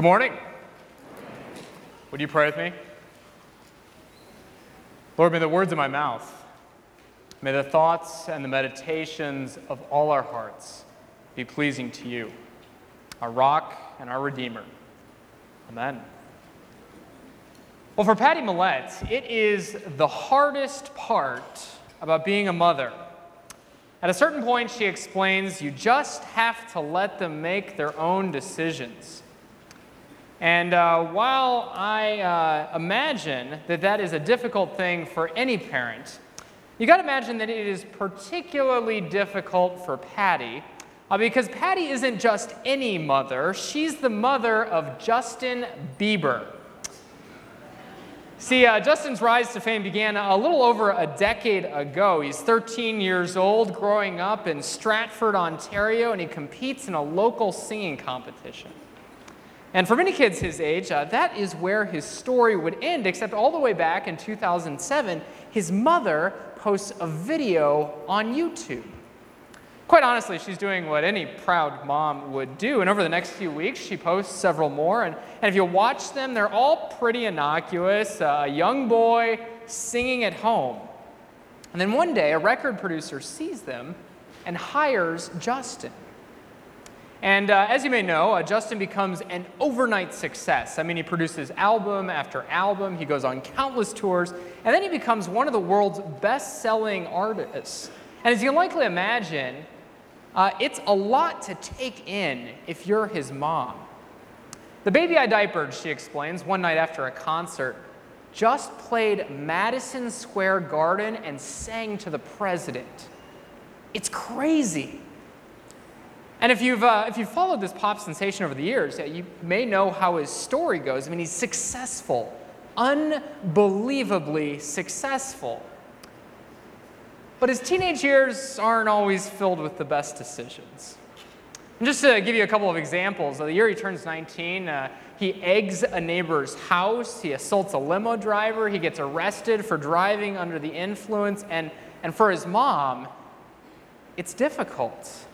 Good morning. Would you pray with me? Lord, may the words of my mouth, may the thoughts and the meditations of all our hearts be pleasing to you, our rock and our redeemer. Amen. Well, for Patty Mallette, it is the hardest part about being a mother. At a certain point, she explains, you just have to let them make their own decisions. And uh, while I uh, imagine that that is a difficult thing for any parent, you got to imagine that it is particularly difficult for Patty uh, because Patty isn't just any mother, she's the mother of Justin Bieber. See, uh, Justin's rise to fame began a little over a decade ago. He's 13 years old, growing up in Stratford, Ontario, and he competes in a local singing competition. And for many kids his age, uh, that is where his story would end, except all the way back in 2007, his mother posts a video on YouTube. Quite honestly, she's doing what any proud mom would do. And over the next few weeks, she posts several more. And, and if you watch them, they're all pretty innocuous. Uh, a young boy singing at home. And then one day, a record producer sees them and hires Justin. And uh, as you may know, uh, Justin becomes an overnight success. I mean, he produces album after album, he goes on countless tours, and then he becomes one of the world's best selling artists. And as you can likely imagine, uh, it's a lot to take in if you're his mom. The baby I diapered, she explains, one night after a concert, just played Madison Square Garden and sang to the president. It's crazy. And if you've, uh, if you've followed this pop sensation over the years, you may know how his story goes. I mean, he's successful, unbelievably successful. But his teenage years aren't always filled with the best decisions. And just to give you a couple of examples, the year he turns 19, uh, he eggs a neighbor's house, he assaults a limo driver, he gets arrested for driving under the influence, and, and for his mom, it's difficult.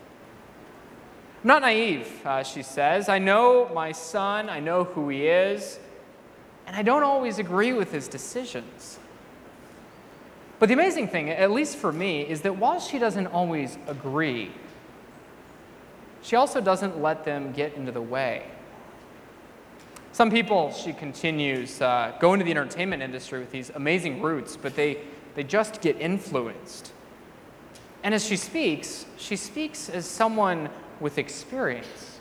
I'm not naive, uh, she says. I know my son, I know who he is, and I don't always agree with his decisions. But the amazing thing, at least for me, is that while she doesn't always agree, she also doesn't let them get into the way. Some people, she continues, uh, go into the entertainment industry with these amazing roots, but they, they just get influenced. And as she speaks, she speaks as someone with experience.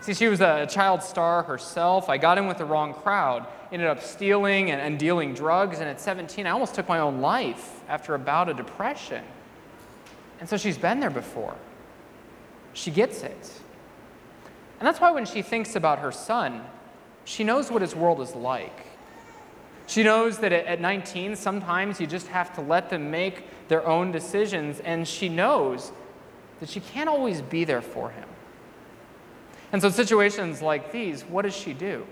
See, she was a child star herself. I got in with the wrong crowd, ended up stealing and, and dealing drugs, and at 17, I almost took my own life after a bout of depression. And so she's been there before. She gets it. And that's why when she thinks about her son, she knows what his world is like. She knows that at 19, sometimes you just have to let them make their own decisions, and she knows that she can't always be there for him. And so, situations like these, what does she do?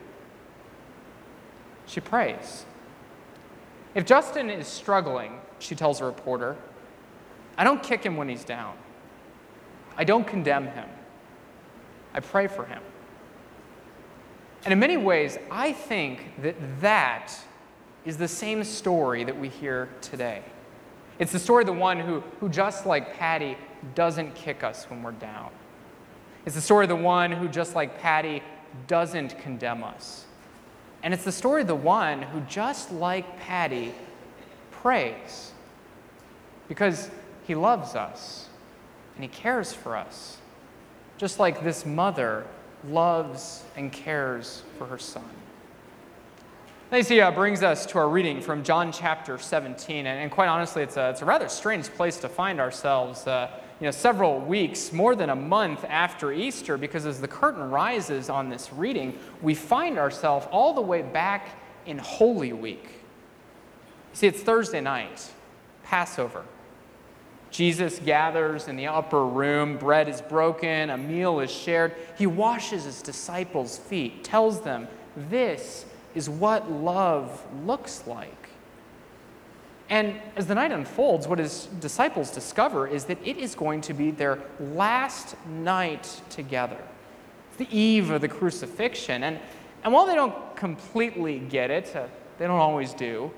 She prays. If Justin is struggling, she tells a reporter, I don't kick him when he's down. I don't condemn him. I pray for him. And in many ways, I think that that is the same story that we hear today. It's the story of the one who, who just like Patty, doesn't kick us when we're down. It's the story of the one who, just like Patty, doesn't condemn us. And it's the story of the one who, just like Patty, prays because he loves us and he cares for us, just like this mother loves and cares for her son. Nicaea brings us to our reading from John chapter 17, and, and quite honestly, it's a, it's a rather strange place to find ourselves. Uh, you know, several weeks, more than a month after Easter, because as the curtain rises on this reading, we find ourselves all the way back in Holy Week. See, it's Thursday night, Passover. Jesus gathers in the upper room, bread is broken, a meal is shared. He washes his disciples' feet, tells them, This is what love looks like. And as the night unfolds, what his disciples discover is that it is going to be their last night together. the eve of the crucifixion. And, and while they don't completely get it, uh, they don't always do,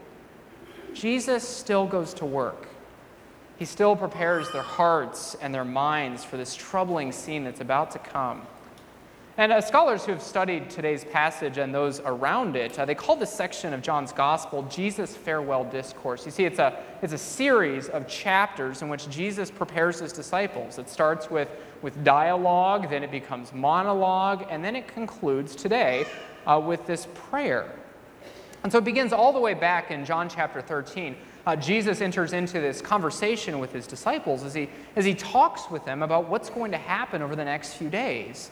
Jesus still goes to work. He still prepares their hearts and their minds for this troubling scene that's about to come. And uh, scholars who have studied today's passage and those around it, uh, they call this section of John's Gospel Jesus' farewell discourse. You see, it's a, it's a series of chapters in which Jesus prepares his disciples. It starts with, with dialogue, then it becomes monologue, and then it concludes today uh, with this prayer. And so it begins all the way back in John chapter 13. Uh, Jesus enters into this conversation with his disciples as he, as he talks with them about what's going to happen over the next few days.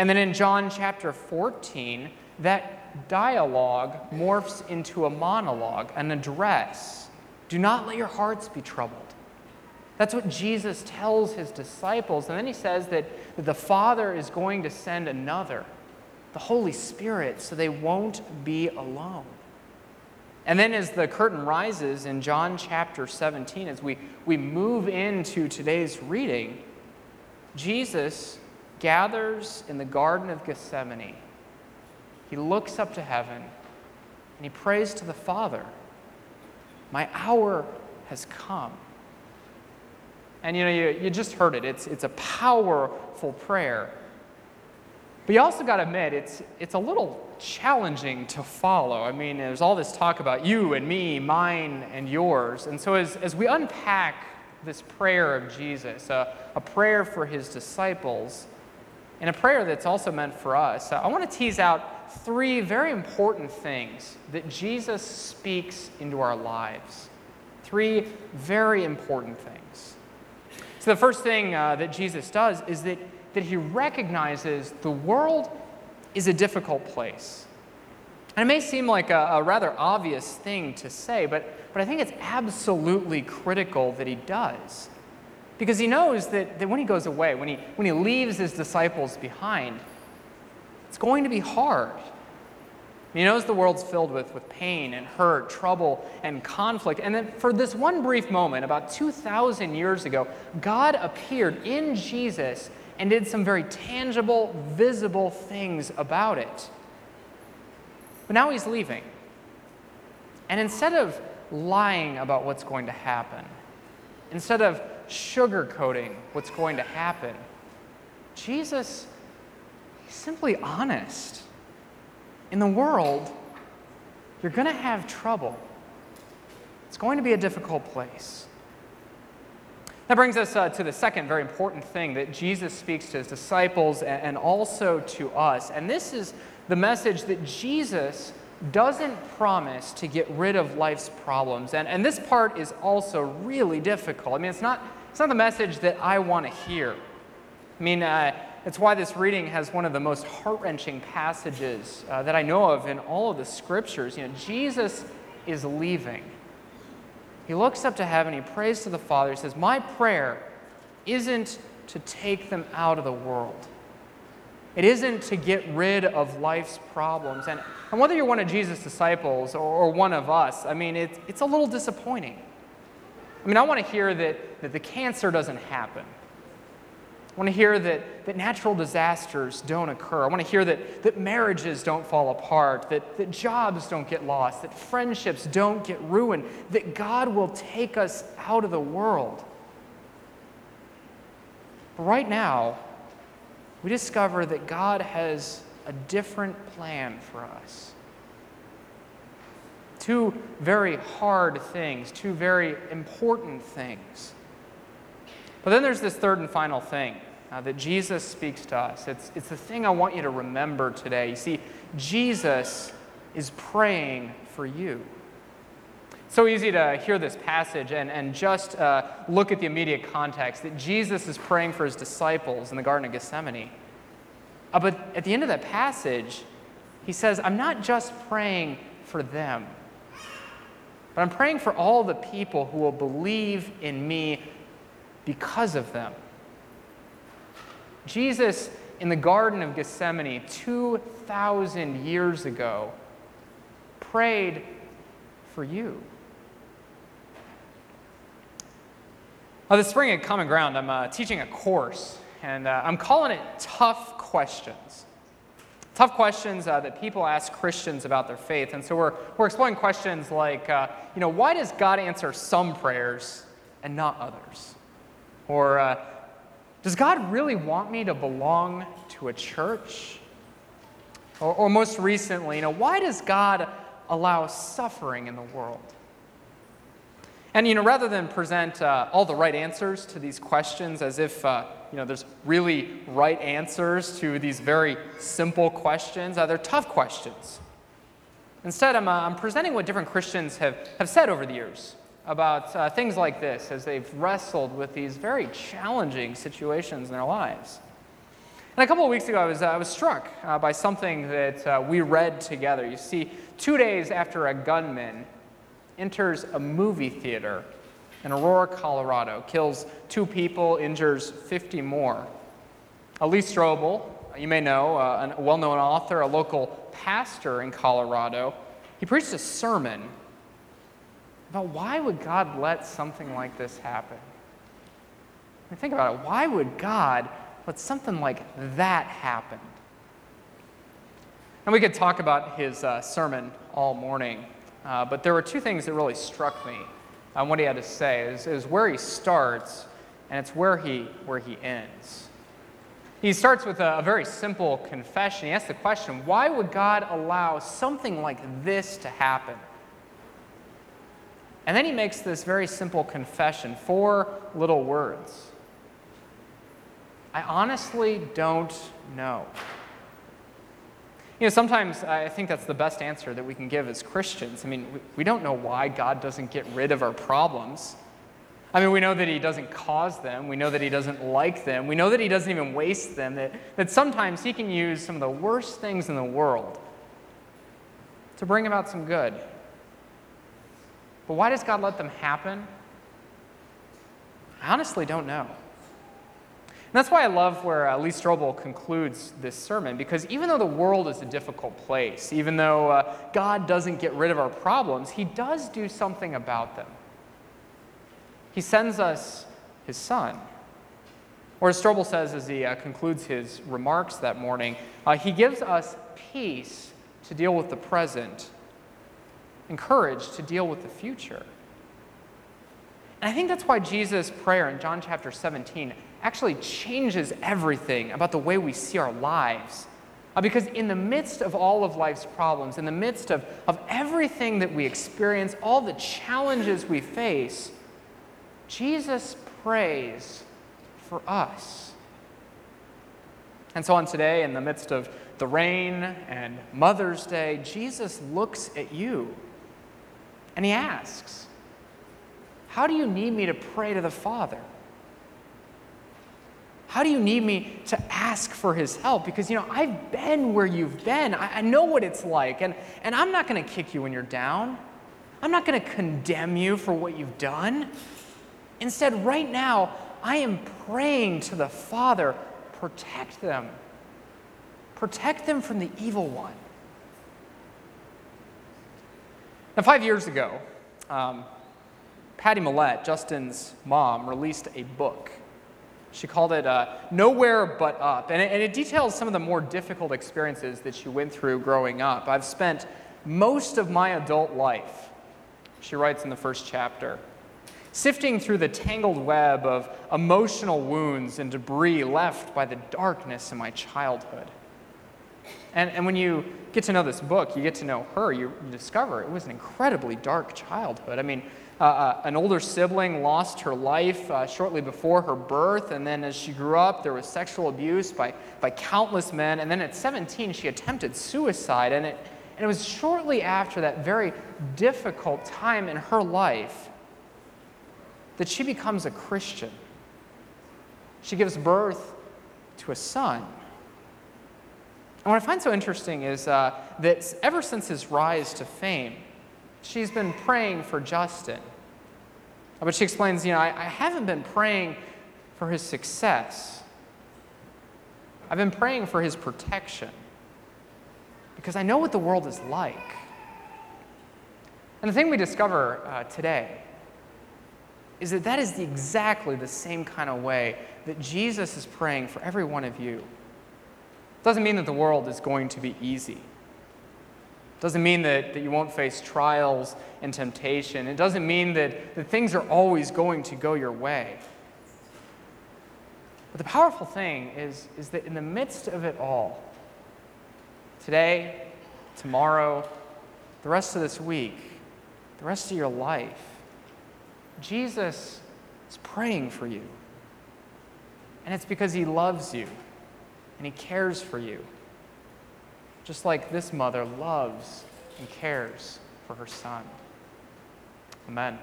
And then in John chapter 14, that dialogue morphs into a monologue, an address. Do not let your hearts be troubled. That's what Jesus tells his disciples. And then he says that, the Father is going to send another, the Holy Spirit, so they won't be alone. And then, as the curtain rises in John chapter 17, as we, we move into today's reading, Jesus gathers in the Garden of Gethsemane, he looks up to heaven and he prays to the Father, My hour has come. And you know, you, you just heard it. It's, it's a powerful prayer. But you also got to admit, it's, it's a little challenging to follow. I mean, there's all this talk about you and me, mine and yours. And so as, as we unpack this prayer of Jesus, a, a prayer for his disciples, and a prayer that's also meant for us. I want to tease out three very important things that Jesus speaks into our lives. Three very important things. So, the first thing uh, that Jesus does is that, that he recognizes the world is a difficult place. And it may seem like a, a rather obvious thing to say, but, but I think it's absolutely critical that he does. Because he knows that, that when he goes away, when he, when he leaves his disciples behind, it's going to be hard. He knows the world's filled with, with pain and hurt, trouble and conflict. And then for this one brief moment, about 2,000 years ago, God appeared in Jesus and did some very tangible, visible things about it. But now he's leaving. And instead of lying about what's going to happen, instead of sugarcoating what's going to happen. Jesus is simply honest. In the world, you're going to have trouble. It's going to be a difficult place. That brings us uh, to the second very important thing that Jesus speaks to his disciples and, and also to us. And this is the message that Jesus doesn't promise to get rid of life's problems. And, and this part is also really difficult. I mean, it's not it's not the message that I want to hear. I mean, uh, it's why this reading has one of the most heart wrenching passages uh, that I know of in all of the scriptures. You know, Jesus is leaving. He looks up to heaven, he prays to the Father, he says, My prayer isn't to take them out of the world. It isn't to get rid of life's problems. And, and whether you're one of Jesus' disciples or, or one of us, I mean, it, it's a little disappointing. I mean, I want to hear that, that the cancer doesn't happen. I want to hear that, that natural disasters don't occur. I want to hear that, that marriages don't fall apart, that, that jobs don't get lost, that friendships don't get ruined, that God will take us out of the world. But right now, we discover that God has a different plan for us. Two very hard things, two very important things. But then there's this third and final thing uh, that Jesus speaks to us. It's, it's the thing I want you to remember today. You see, Jesus is praying for you. So easy to hear this passage and, and just uh, look at the immediate context that Jesus is praying for his disciples in the Garden of Gethsemane. Uh, but at the end of that passage, he says, I'm not just praying for them. But I'm praying for all the people who will believe in me because of them. Jesus, in the Garden of Gethsemane 2,000 years ago, prayed for you. Uh, this spring at Common Ground, I'm uh, teaching a course, and uh, I'm calling it Tough questions. Tough questions uh, that people ask Christians about their faith. And so we're, we're exploring questions like, uh, you know, why does God answer some prayers and not others? Or uh, does God really want me to belong to a church? Or, or most recently, you know, why does God allow suffering in the world? And, you know, rather than present uh, all the right answers to these questions as if, uh, you know, there's really right answers to these very simple questions, uh, they're tough questions. Instead, I'm, uh, I'm presenting what different Christians have, have said over the years about uh, things like this as they've wrestled with these very challenging situations in their lives. And a couple of weeks ago, I was, uh, I was struck by something that we read together. You see, two days after a gunman enters a movie theater in Aurora, Colorado, kills two people, injures 50 more. Lee Strobel, you may know, uh, a well known author, a local pastor in Colorado, he preached a sermon about why would God let something like this happen? I mean, think about it. Why would God let something like that happen? And we could talk about his uh, sermon all morning, uh, but there were two things that really struck me on what he had to say. Is, is where he starts, and it's where he where he ends. He starts with a, a very simple confession. He asks the question, why would God allow something like this to happen? And then he makes this very simple confession, four little words. I honestly don't know. You know, sometimes I think that's the best answer that we can give as Christians. I mean, we, don't know why God doesn't get rid of our problems. I mean, we know that He doesn't cause them. We know that He doesn't like them. We know that He doesn't even waste them. That, that sometimes He can use some of the worst things in the world to bring about some good. But why does God let them happen? I honestly don't know. And that's why I love where uh, Lee Strobel concludes this sermon, because even though the world is a difficult place, even though uh, God doesn't get rid of our problems, He does do something about them. He sends us His Son. Or as Strobel says as he uh, concludes his remarks that morning, uh, He gives us peace to deal with the present and courage to deal with the future. And I think that's why Jesus' prayer in John chapter 17 actually changes everything about the way we see our lives. Uh, because in the midst of all of life's problems, in the midst of, of everything that we experience, all the challenges we face, Jesus prays for us. And so on today, in the midst of the rain and Mother's Day, Jesus looks at you and he asks, How do you need me to pray to the Father? How do you need me to ask for his help? Because, you know, I've been where you've been. I, I know what it's like. And, and I'm not going to kick you when you're down. I'm not going to condemn you for what you've done. Instead, right now, I am praying to the Father protect them. Protect them from the evil one. Now, five years ago, um, Patty Mallette, Justin's mom, released a book. She called it uh, Nowhere But Up, and it, and it details some of the more difficult experiences that she went through growing up. I've spent most of my adult life, she writes in the first chapter, sifting through the tangled web of emotional wounds and debris left by the darkness in my childhood. And, and when you get to know this book, you get to know her, you, discover it was an incredibly dark childhood. I mean, uh, uh, an older sibling lost her life uh, shortly before her birth, and then as she grew up, there was sexual abuse by, by countless men. And then at 17, she attempted suicide. And it, and it was shortly after that very difficult time in her life that she becomes a Christian. She gives birth to a son. And what I find so interesting is uh, that ever since his rise to fame, she's been praying for Justin. But she explains, you know, I, I haven't been praying for his success. I've been praying for his protection because I know what the world is like. And the thing we discover uh, today is that that is the, exactly the same kind of way that Jesus is praying for every one of you. It Doesn't mean that the world is going to be easy. Doesn't mean that, that you won't face trials and temptation. It doesn't mean that, that things are always going to go your way. But the powerful thing is, is that in the midst of it all, today, tomorrow, the rest of this week, the rest of your life, Jesus is praying for you. And it's because he loves you and he cares for you. Just like this mother loves and cares for her son. Amen.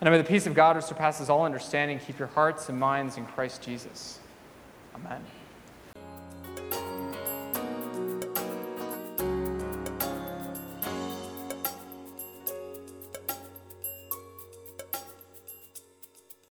And may the peace of God, which surpasses all understanding, keep your hearts and minds in Christ Jesus. Amen.